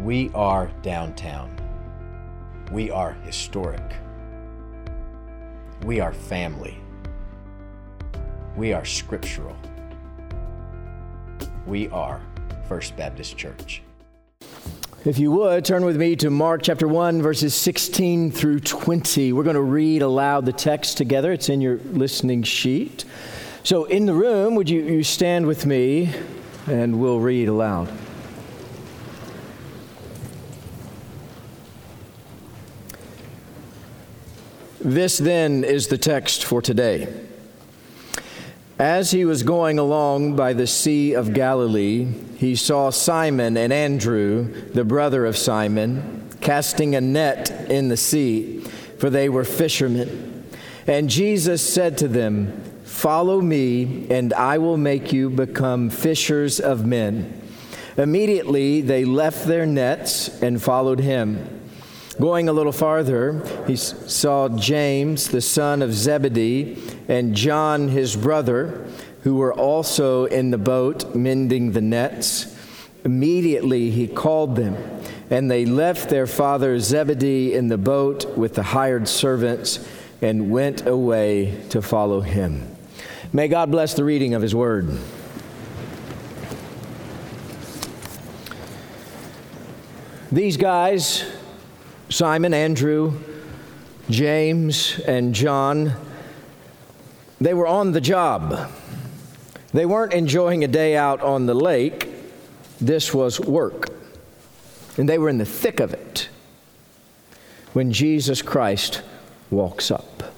We are downtown. We are historic. We are family. We are scriptural. We are First Baptist Church. If you would, turn with me to Mark chapter 1, verses 16 through 20. We're going to read aloud the text together. It's in your listening sheet. So, in the room, would you, you stand with me and we'll read aloud? This then is the text for today. As he was going along by the Sea of Galilee, he saw Simon and Andrew, the brother of Simon, casting a net in the sea, for they were fishermen. And Jesus said to them, Follow me, and I will make you become fishers of men. Immediately they left their nets and followed him. Going a little farther, he saw James, the son of Zebedee, and John, his brother, who were also in the boat mending the nets. Immediately he called them, and they left their father Zebedee in the boat with the hired servants and went away to follow him. May God bless the reading of his word. These guys Simon, Andrew, James, and John, they were on the job. They weren't enjoying a day out on the lake. This was work. And they were in the thick of it when Jesus Christ walks up.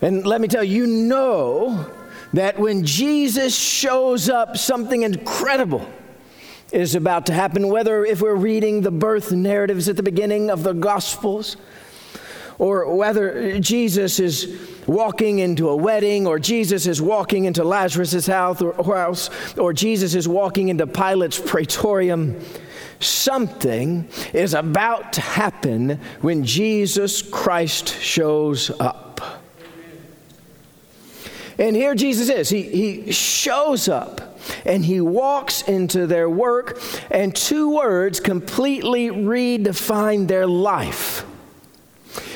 And let me tell you, you know that when Jesus shows up, something incredible is about to happen, whether if we're reading the birth narratives at the beginning of the Gospels, or whether Jesus is walking into a wedding, or Jesus is walking into Lazarus' house, or, or Jesus is walking into Pilate's praetorium. Something is about to happen when Jesus Christ shows up. And here Jesus is. He, he shows up and he walks into their work, and two words completely redefine their life.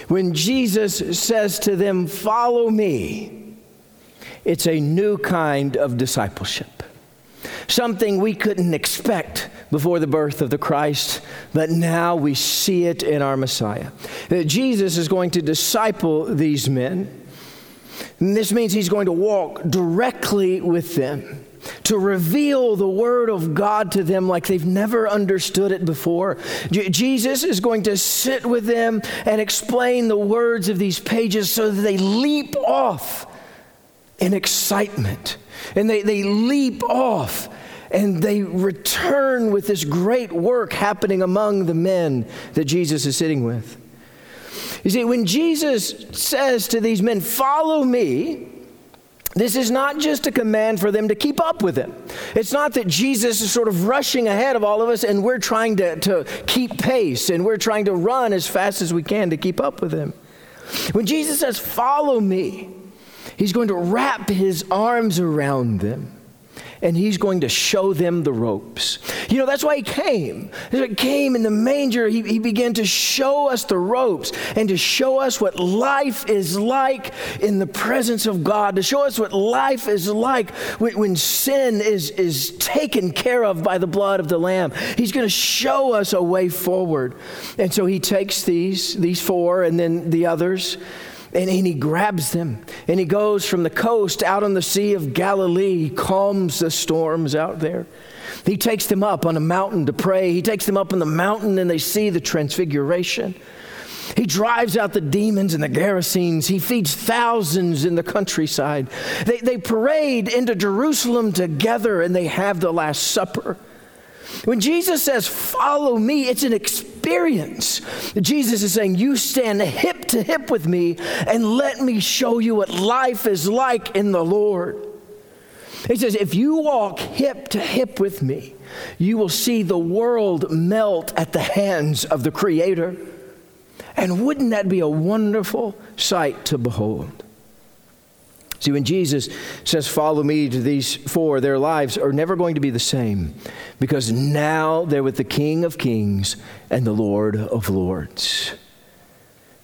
When Jesus says to them, Follow me, it's a new kind of discipleship. Something we couldn't expect before the birth of the Christ, but now we see it in our Messiah. That Jesus is going to disciple these men. And this means he's going to walk directly with them to reveal the Word of God to them like they've never understood it before. J- Jesus is going to sit with them and explain the words of these pages so that they leap off in excitement and they, they leap off and they return with this great work happening among the men that Jesus is sitting with. You see, when Jesus says to these men, Follow me, this is not just a command for them to keep up with him. It's not that Jesus is sort of rushing ahead of all of us and we're trying to, to keep pace and we're trying to run as fast as we can to keep up with him. When Jesus says, Follow me, he's going to wrap his arms around them and he's going to show them the ropes. You know, that's why he came. He came in the manger. He, he began to show us the ropes and to show us what life is like in the presence of God, to show us what life is like when, when sin is, is taken care of by the blood of the Lamb. He's going to show us a way forward. And so he takes these, these four and then the others and, and, he grabs them and he goes from the coast out on the Sea of Galilee, calms the storms out there. He takes them up on a mountain to pray. He takes them up on the mountain and they see the transfiguration. He drives out the demons and the Gerasenes. He feeds thousands in the countryside. They, they parade into Jerusalem together and they have the Last Supper. When Jesus says, Follow me, it's an experience. Jesus is saying, You stand hip to hip with me and let me show you what life is like in the Lord. He says, If you walk hip to hip with me, you will see the world melt at the hands of the Creator. And wouldn't that be a wonderful sight to behold? See, when Jesus says, Follow me to these four, their lives are never going to be the same because now they're with the King of Kings and the Lord of Lords.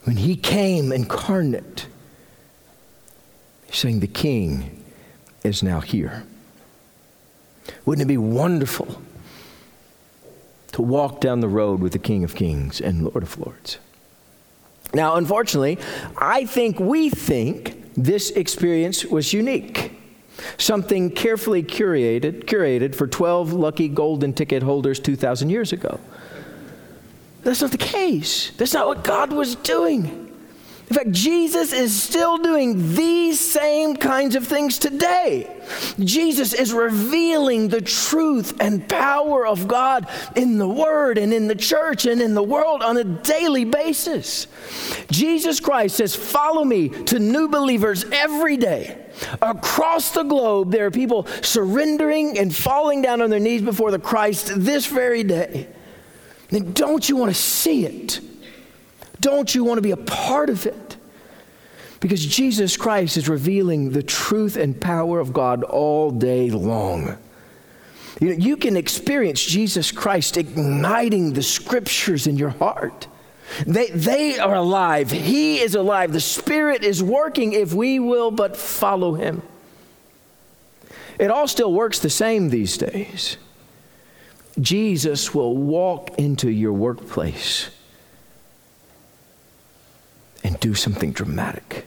When he came incarnate, he's saying, The King is now here. Wouldn't it be wonderful to walk down the road with the King of Kings and Lord of Lords? Now, unfortunately, I think we think this experience was unique. Something carefully curated, curated for 12 lucky golden ticket holders 2,000 years ago. That's not the case. That's not what God was doing. In fact, Jesus is still doing these same kinds of things today. Jesus is revealing the truth and power of God in the Word and in the church and in the world on a daily basis. Jesus Christ says, Follow me to new believers every day. Across the globe, there are people surrendering and falling down on their knees before the Christ this very day. And don't you want to see it? Don't you want to be a part of it? Because Jesus Christ is revealing the truth and power of God all day long. You, know, you can experience Jesus Christ igniting the scriptures in your heart. They, they are alive. He is alive. The Spirit is working if we will but follow Him. It all still works the same these days. Jesus will walk into your workplace do something dramatic.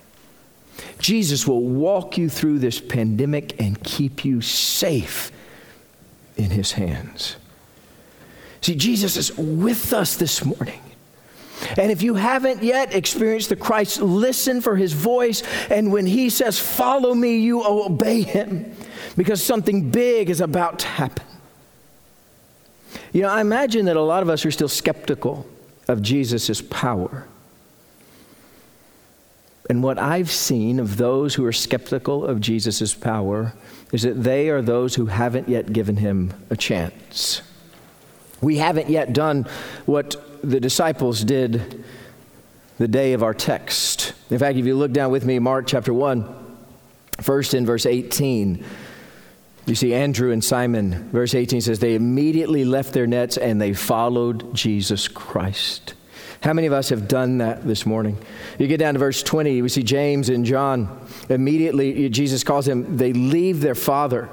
Jesus will walk you through this pandemic and keep you safe in his hands. See, Jesus is with us this morning. And if you haven't yet experienced the Christ, listen for his voice. And when he says, Follow me, you obey him because something big is about to happen. You know, I imagine that a lot of us are still skeptical of Jesus' power. And what I've seen of those who are skeptical of Jesus' power is that they are those who haven't yet given him a chance. We haven't yet done what the disciples did the day of our text. In fact, if you look down with me, Mark chapter 1, first in verse 18, you see Andrew and Simon. Verse 18 says, They immediately left their nets and they followed Jesus Christ. How many of us have done that this morning? You get down to verse 20, we see James and John. Immediately, Jesus calls them, they leave their father.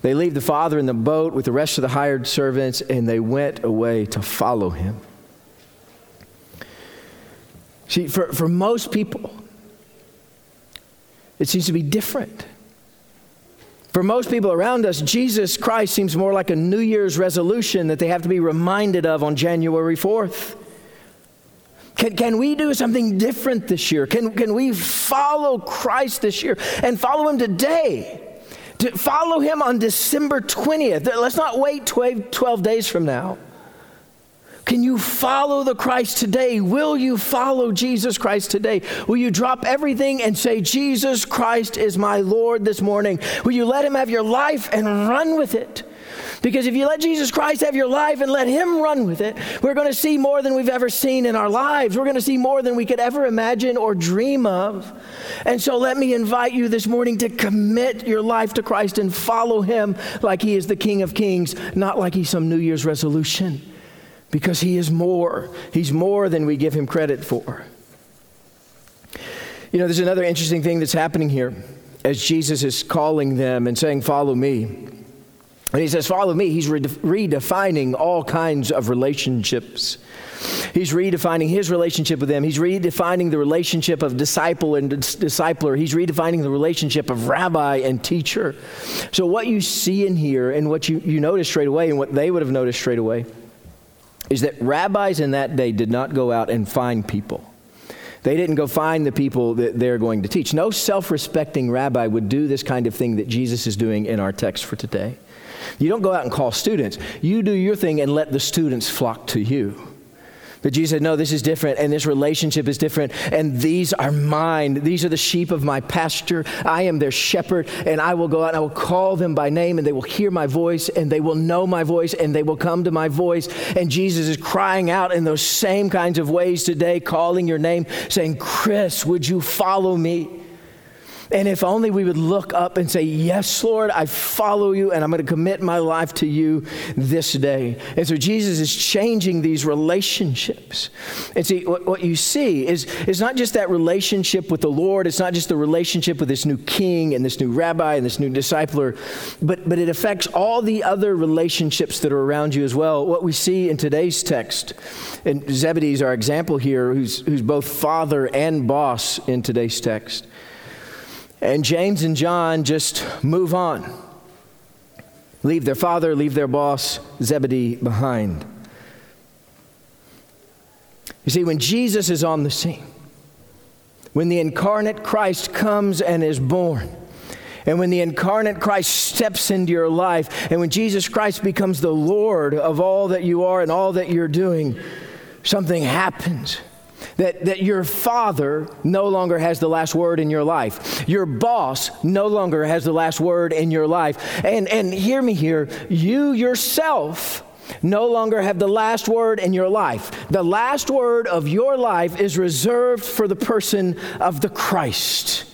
They leave the father in the boat with the rest of the hired servants, and they went away to follow him. See, for, for most people, it seems to be different. For most people around us, Jesus Christ seems more like a New Year's resolution that they have to be reminded of on January 4th. Can, can we do something different this year? Can, can we follow Christ this year and follow Him today? To follow Him on December 20th. Let's not wait 12, 12 days from now. Can you follow the Christ today? Will you follow Jesus Christ today? Will you drop everything and say, Jesus Christ is my Lord this morning? Will you let Him have your life and run with it? Because if you let Jesus Christ have your life and let Him run with it, we're going to see more than we've ever seen in our lives. We're going to see more than we could ever imagine or dream of. And so let me invite you this morning to commit your life to Christ and follow Him like He is the King of Kings, not like He's some New Year's resolution. Because He is more. He's more than we give Him credit for. You know, there's another interesting thing that's happening here as Jesus is calling them and saying, Follow me. And he says, Follow me. He's redefining all kinds of relationships. He's redefining his relationship with them. He's redefining the relationship of disciple and discipler. He's redefining the relationship of rabbi and teacher. So, what you see in here and what you, you notice straight away and what they would have noticed straight away is that rabbis in that day did not go out and find people. They didn't go find the people that they're going to teach. No self respecting rabbi would do this kind of thing that Jesus is doing in our text for today. You don't go out and call students. You do your thing and let the students flock to you. But Jesus said, No, this is different, and this relationship is different, and these are mine. These are the sheep of my pasture. I am their shepherd, and I will go out and I will call them by name, and they will hear my voice, and they will know my voice, and they will come to my voice. And Jesus is crying out in those same kinds of ways today, calling your name, saying, Chris, would you follow me? And if only we would look up and say, Yes, Lord, I follow you and I'm going to commit my life to you this day. And so Jesus is changing these relationships. And see, what, what you see is, is not just that relationship with the Lord, it's not just the relationship with this new king and this new rabbi and this new discipler, but, but it affects all the other relationships that are around you as well. What we see in today's text, and Zebedee's our example here, who's, who's both father and boss in today's text and James and John just move on, leave their father, leave their boss, Zebedee, behind. You see, when Jesus is on the scene, when the incarnate Christ comes and is born, and when the incarnate Christ steps into your life, and when Jesus Christ becomes the Lord of all that you are and all that you're doing, something happens that, that your father no longer has the last word in your life. Your boss no longer has the last word in your life. And, and hear me here, you yourself no longer have the last word in your life. The last word of your life is reserved for the person of the Christ.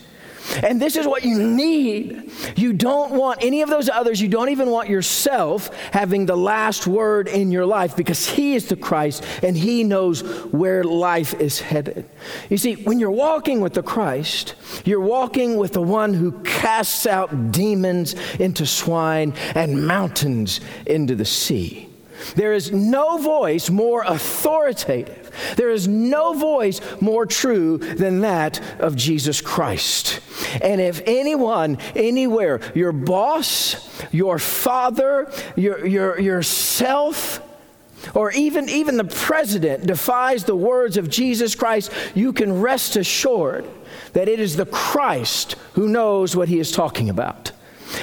And this is what you need. You don't want any of those others. You don't even want yourself having the last word in your life because He is the Christ and He knows where life is headed. You see, when you're walking with the Christ, you're walking with the one who casts out demons into swine and mountains into the sea. There is no voice more authoritative. There is no voice more true than that of Jesus Christ. And if anyone, anywhere, your boss, your father, your, your, yourself, or even, even the president defies the words of Jesus Christ, you can rest assured that it is the Christ who knows what he is talking about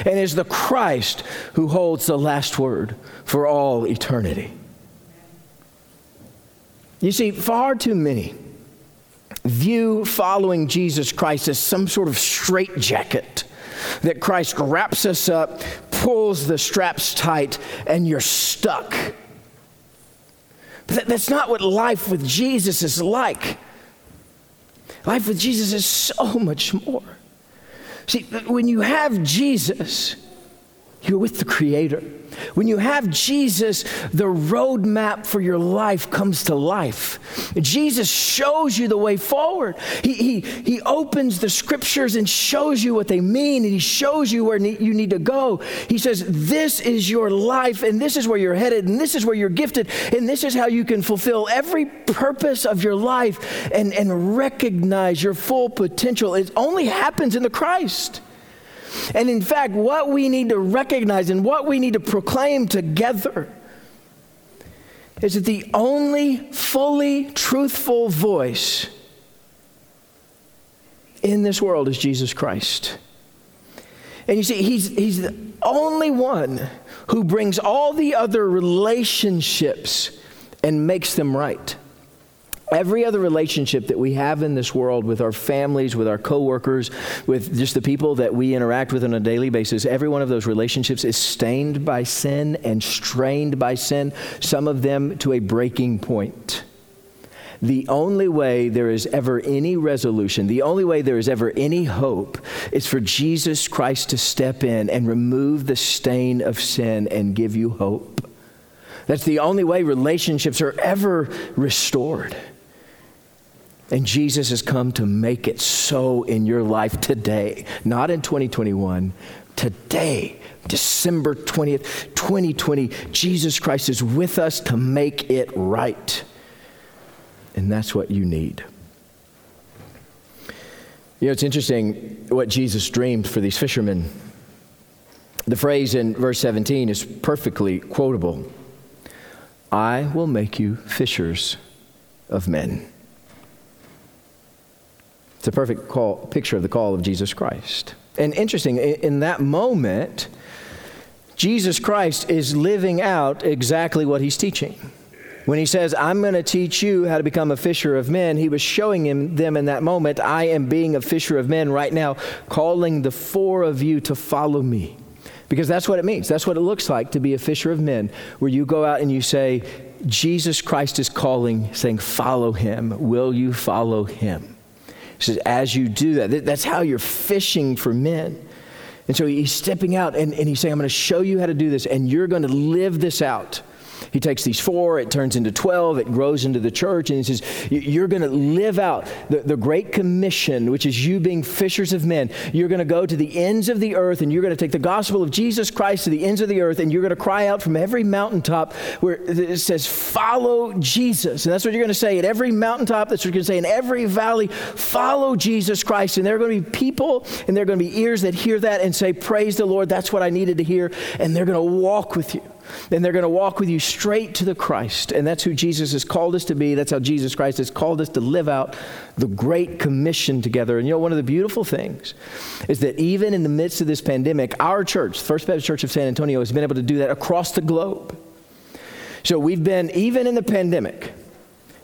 and is the Christ who holds the last word for all eternity. You see, far too many view following Jesus Christ as some sort of straitjacket that Christ wraps us up, pulls the straps tight, and you're stuck. But that's not what life with Jesus is like. Life with Jesus is so much more. See, when you have Jesus, you're with the Creator. When you have Jesus, the roadmap for your life comes to life. Jesus shows you the way forward. He, he, he opens the scriptures and shows you what they mean, and He shows you where ne- you need to go. He says, This is your life, and this is where you're headed, and this is where you're gifted, and this is how you can fulfill every purpose of your life and, and recognize your full potential. It only happens in the Christ. And in fact, what we need to recognize and what we need to proclaim together is that the only fully truthful voice in this world is Jesus Christ. And you see, he's, he's the only one who brings all the other relationships and makes them right. Every other relationship that we have in this world with our families, with our coworkers, with just the people that we interact with on a daily basis, every one of those relationships is stained by sin and strained by sin, some of them to a breaking point. The only way there is ever any resolution, the only way there is ever any hope, is for Jesus Christ to step in and remove the stain of sin and give you hope. That's the only way relationships are ever restored. And Jesus has come to make it so in your life today, not in 2021, today, December 20th, 2020. Jesus Christ is with us to make it right. And that's what you need. You know, it's interesting what Jesus dreamed for these fishermen. The phrase in verse 17 is perfectly quotable I will make you fishers of men. It's a perfect call, picture of the call of Jesus Christ. And interesting, in that moment, Jesus Christ is living out exactly what he's teaching. When he says, I'm going to teach you how to become a fisher of men, he was showing him, them in that moment, I am being a fisher of men right now, calling the four of you to follow me. Because that's what it means. That's what it looks like to be a fisher of men, where you go out and you say, Jesus Christ is calling, saying, Follow him. Will you follow him? He says, as you do that, that's how you're fishing for men. And so he's stepping out and, and he's saying, I'm going to show you how to do this, and you're going to live this out. He takes these four, it turns into 12, it grows into the church, and he says, You're going to live out the, the Great Commission, which is you being fishers of men. You're going to go to the ends of the earth, and you're going to take the gospel of Jesus Christ to the ends of the earth, and you're going to cry out from every mountaintop where it says, Follow Jesus. And that's what you're going to say at every mountaintop. That's what you're going to say in every valley, Follow Jesus Christ. And there are going to be people, and there are going to be ears that hear that and say, Praise the Lord. That's what I needed to hear. And they're going to walk with you and they're going to walk with you straight to the Christ. And that's who Jesus has called us to be. That's how Jesus Christ has called us to live out the Great Commission together. And you know, one of the beautiful things is that even in the midst of this pandemic, our church, First Baptist Church of San Antonio, has been able to do that across the globe. So we've been, even in the pandemic,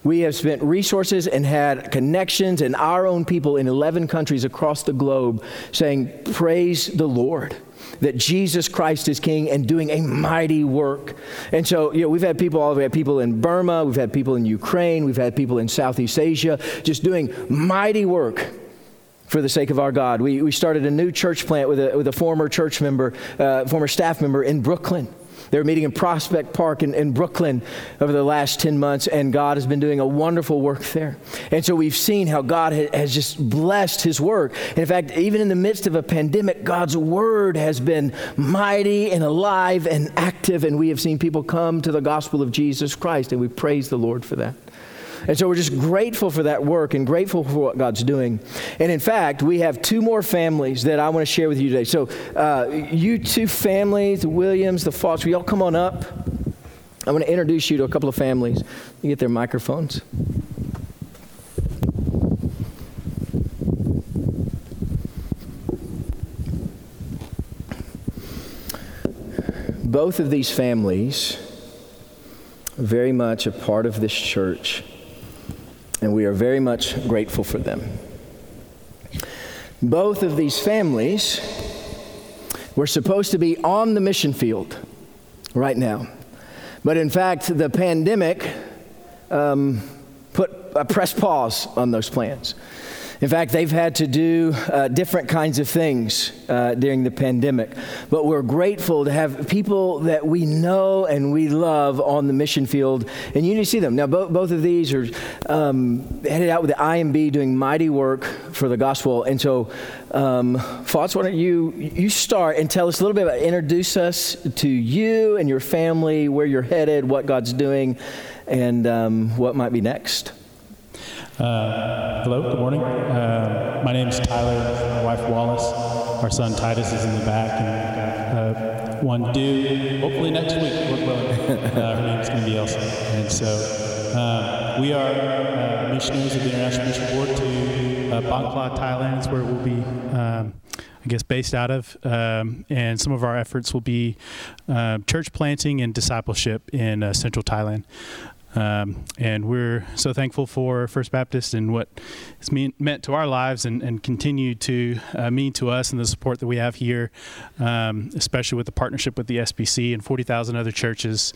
we have spent resources and had connections and our own people in 11 countries across the globe saying, Praise the Lord that Jesus Christ is King and doing a mighty work. And so, you know, we've had people all, we had people in Burma, we've had people in Ukraine, we've had people in Southeast Asia, just doing mighty work for the sake of our God. We, we started a new church plant with a, with a former church member, uh, former staff member in Brooklyn. They were meeting in Prospect Park in, in Brooklyn over the last 10 months, and God has been doing a wonderful work there. And so we've seen how God has just blessed his work. In fact, even in the midst of a pandemic, God's word has been mighty and alive and active, and we have seen people come to the gospel of Jesus Christ, and we praise the Lord for that. And so we're just grateful for that work and grateful for what God's doing. And in fact, we have two more families that I want to share with you today. So, uh, you two families, the Williams, the Fox, will y'all come on up? I want to introduce you to a couple of families. You get their microphones. Both of these families very much a part of this church and we are very much grateful for them. Both of these families were supposed to be on the mission field right now. But in fact, the pandemic um, put a press pause on those plans. In fact, they've had to do uh, different kinds of things uh, during the pandemic. But we're grateful to have people that we know and we love on the mission field, and you need to see them. Now, bo- both of these are um, headed out with the IMB doing mighty work for the gospel. And so, um, why don't you, you start and tell us a little bit about, introduce us to you and your family, where you're headed, what God's doing, and um, what might be next. Uh, hello, good morning. Uh, my name is Tyler, my wife Wallace. Our son Titus is in the back, and uh, one due hopefully next week. Uh, her name is going to be Elsa. And so um, we are uh, missionaries of the International Mission Board to uh, Thailand. It's where we'll be. Um, I guess, based out of. Um, and some of our efforts will be uh, church planting and discipleship in uh, central Thailand. Um, and we're so thankful for First Baptist and what it's mean, meant to our lives and, and continue to uh, mean to us and the support that we have here, um, especially with the partnership with the SBC and 40,000 other churches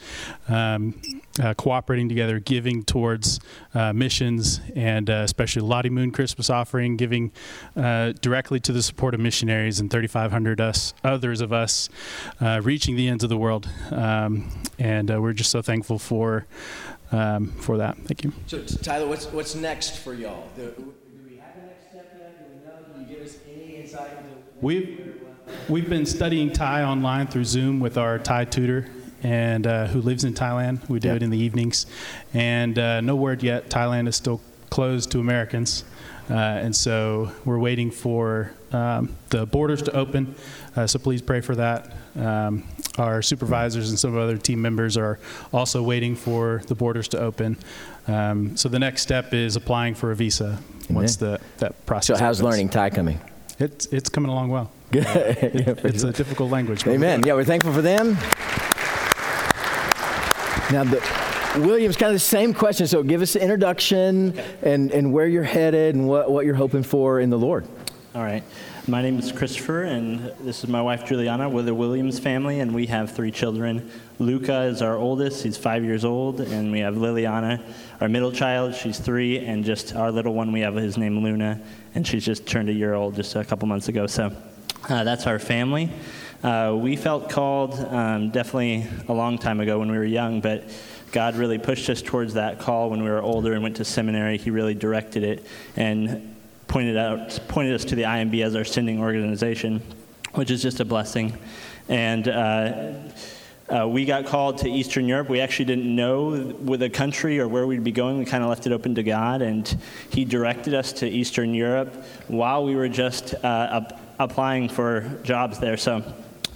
um, uh, cooperating together, giving towards uh, missions, and uh, especially Lottie Moon Christmas offering, giving uh, directly to the support of missionaries and 3,500 us others of us uh, reaching the ends of the world. And we're just so thankful for um, for that. Thank you. So, Tyler, what's what's next for y'all? Do, do we have the next step yet? Do we know? Can you give us any insight into? We've we've been studying Thai online through Zoom with our Thai tutor. And uh, who lives in Thailand? We do yep. it in the evenings, and uh, no word yet. Thailand is still closed to Americans, uh, and so we're waiting for um, the borders to open. Uh, so please pray for that. Um, our supervisors and some other team members are also waiting for the borders to open. Um, so the next step is applying for a visa once the, that process. So how's opens. learning Thai coming? It's it's coming along well. Good. It, it's a difficult language. Amen. Yeah, we're thankful for them. Now the. Williams, kind of the same question. So give us an introduction and, and where you're headed and what, what you're hoping for in the Lord. All right. My name is Christopher, and this is my wife Juliana. We're the Williams family, and we have three children Luca is our oldest, he's five years old, and we have Liliana, our middle child, she's three, and just our little one, we have his name Luna, and she's just turned a year old just a couple months ago. So uh, that's our family. Uh, we felt called um, definitely a long time ago when we were young, but God really pushed us towards that call when we were older and went to seminary. He really directed it and pointed out pointed us to the IMB as our sending organization, which is just a blessing. And uh, uh, we got called to Eastern Europe. We actually didn't know with the country or where we'd be going. We kind of left it open to God, and He directed us to Eastern Europe while we were just uh, applying for jobs there. So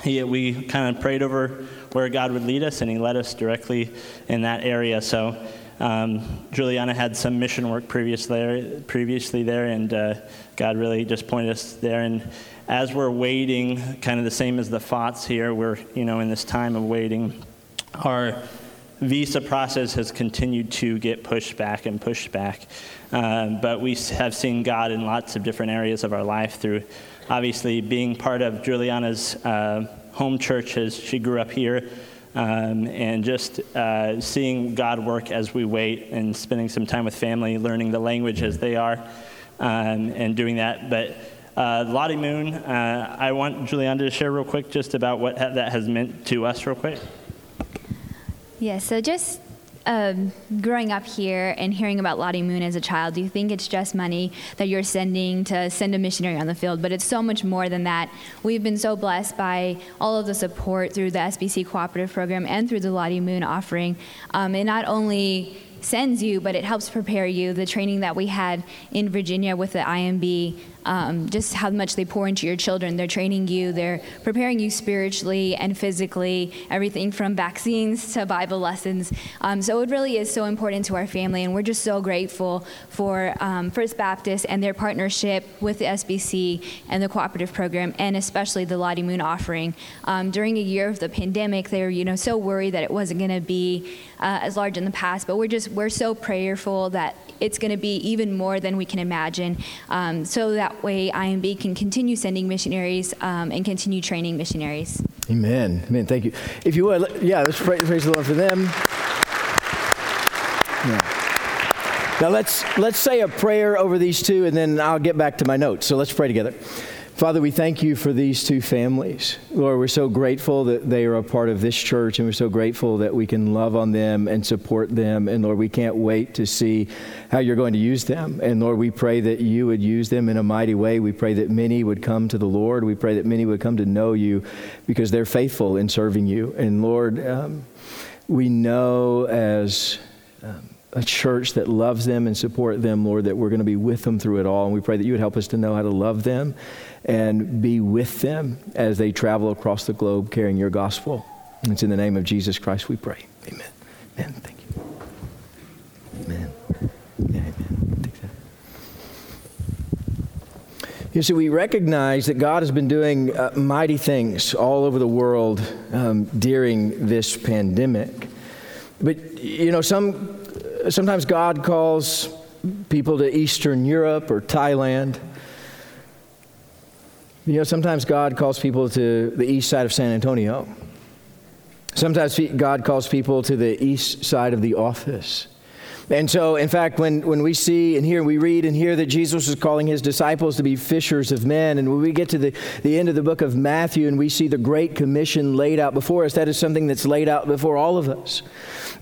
he, we kind of prayed over where God would lead us, and He led us directly in that area. So um, Juliana had some mission work previous there, previously there, and uh, God really just pointed us there. And as we're waiting, kind of the same as the FOTS here, we're you know in this time of waiting, our visa process has continued to get pushed back and pushed back. Uh, but we have seen God in lots of different areas of our life through obviously being part of Juliana's uh, home church as she grew up here. Um, and just uh, seeing God work as we wait and spending some time with family, learning the language as they are, um, and doing that. But uh, Lottie Moon, uh, I want Juliana to share real quick just about what ha- that has meant to us, real quick. Yeah, so just um, growing up here and hearing about Lottie Moon as a child, do you think it's just money that you're sending to send a missionary on the field? But it's so much more than that. We've been so blessed by all of the support through the SBC Cooperative Program and through the Lottie Moon offering. Um, it not only sends you, but it helps prepare you. The training that we had in Virginia with the IMB um, just how much they pour into your children. They're training you, they're preparing you spiritually and physically, everything from vaccines to Bible lessons. Um, so it really is so important to our family, and we're just so grateful for um, First Baptist and their partnership with the SBC and the cooperative program, and especially the Lottie Moon offering. Um, during a year of the pandemic, they were you know so worried that it wasn't going to be uh, as large in the past, but we're just we're so prayerful that it's going to be even more than we can imagine. Um, so that way, IMB can continue sending missionaries um, and continue training missionaries. Amen. Amen. Thank you. If you would, yeah, let's pray, praise the Lord for them. Yeah. Now let's let's say a prayer over these two, and then I'll get back to my notes. So let's pray together. Father, we thank you for these two families. Lord, we're so grateful that they are a part of this church, and we're so grateful that we can love on them and support them. And Lord, we can't wait to see how you're going to use them. And Lord, we pray that you would use them in a mighty way. We pray that many would come to the Lord. We pray that many would come to know you because they're faithful in serving you. And Lord, um, we know as. Um, a church that loves them and support them, Lord, that we're going to be with them through it all. And we pray that you would help us to know how to love them and be with them as they travel across the globe carrying your gospel. And it's in the name of Jesus Christ we pray. Amen. Amen. Thank you. Amen. Amen. Take that. You see, we recognize that God has been doing uh, mighty things all over the world um, during this pandemic. But, you know, some sometimes God calls people to Eastern Europe or Thailand. You know, sometimes God calls people to the east side of San Antonio. Sometimes God calls people to the east side of the office. And so, in fact, when, when we see and hear, we read and hear that Jesus is calling his disciples to be fishers of men, and when we get to the, the end of the book of Matthew and we see the Great Commission laid out before us, that is something that's laid out before all of us.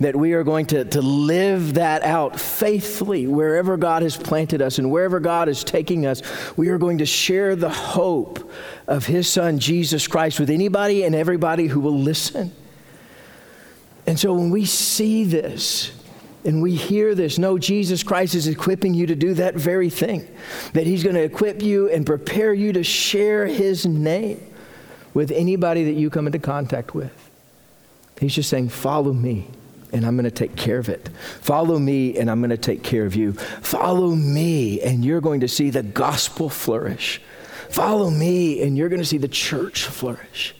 That we are going to, to live that out faithfully wherever God has planted us and wherever God is taking us. We are going to share the hope of his son, Jesus Christ, with anybody and everybody who will listen. And so when we see this, and we hear this. No, Jesus Christ is equipping you to do that very thing. That He's going to equip you and prepare you to share His name with anybody that you come into contact with. He's just saying, Follow me, and I'm going to take care of it. Follow me, and I'm going to take care of you. Follow me, and you're going to see the gospel flourish. Follow me, and you're going to see the church flourish.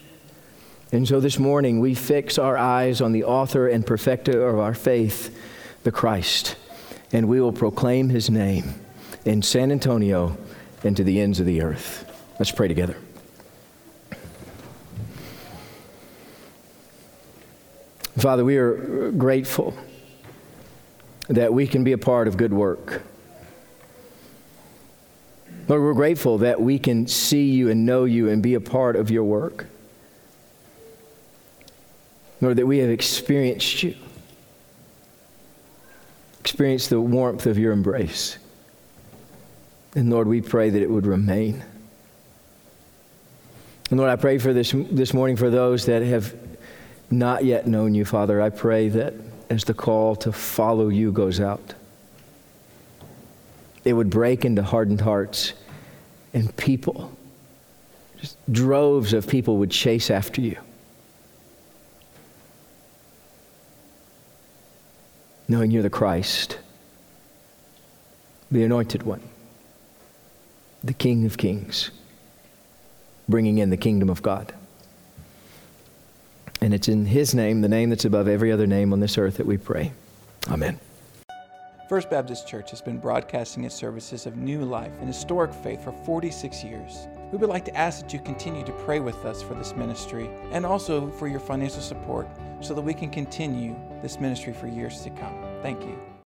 And so this morning, we fix our eyes on the author and perfecter of our faith the Christ, and we will proclaim his name in San Antonio and to the ends of the earth. Let's pray together. Father, we are grateful that we can be a part of good work. Lord, we're grateful that we can see you and know you and be a part of your work. Lord, that we have experienced you, experienced the warmth of your embrace. And Lord, we pray that it would remain. And Lord, I pray for this, this morning for those that have not yet known you, Father. I pray that as the call to follow you goes out, it would break into hardened hearts and people, just droves of people would chase after you. Knowing you're the Christ, the anointed one, the King of kings, bringing in the kingdom of God. And it's in His name, the name that's above every other name on this earth, that we pray. Amen. First Baptist Church has been broadcasting its services of new life and historic faith for 46 years. We would like to ask that you continue to pray with us for this ministry and also for your financial support so that we can continue this ministry for years to come. Thank you.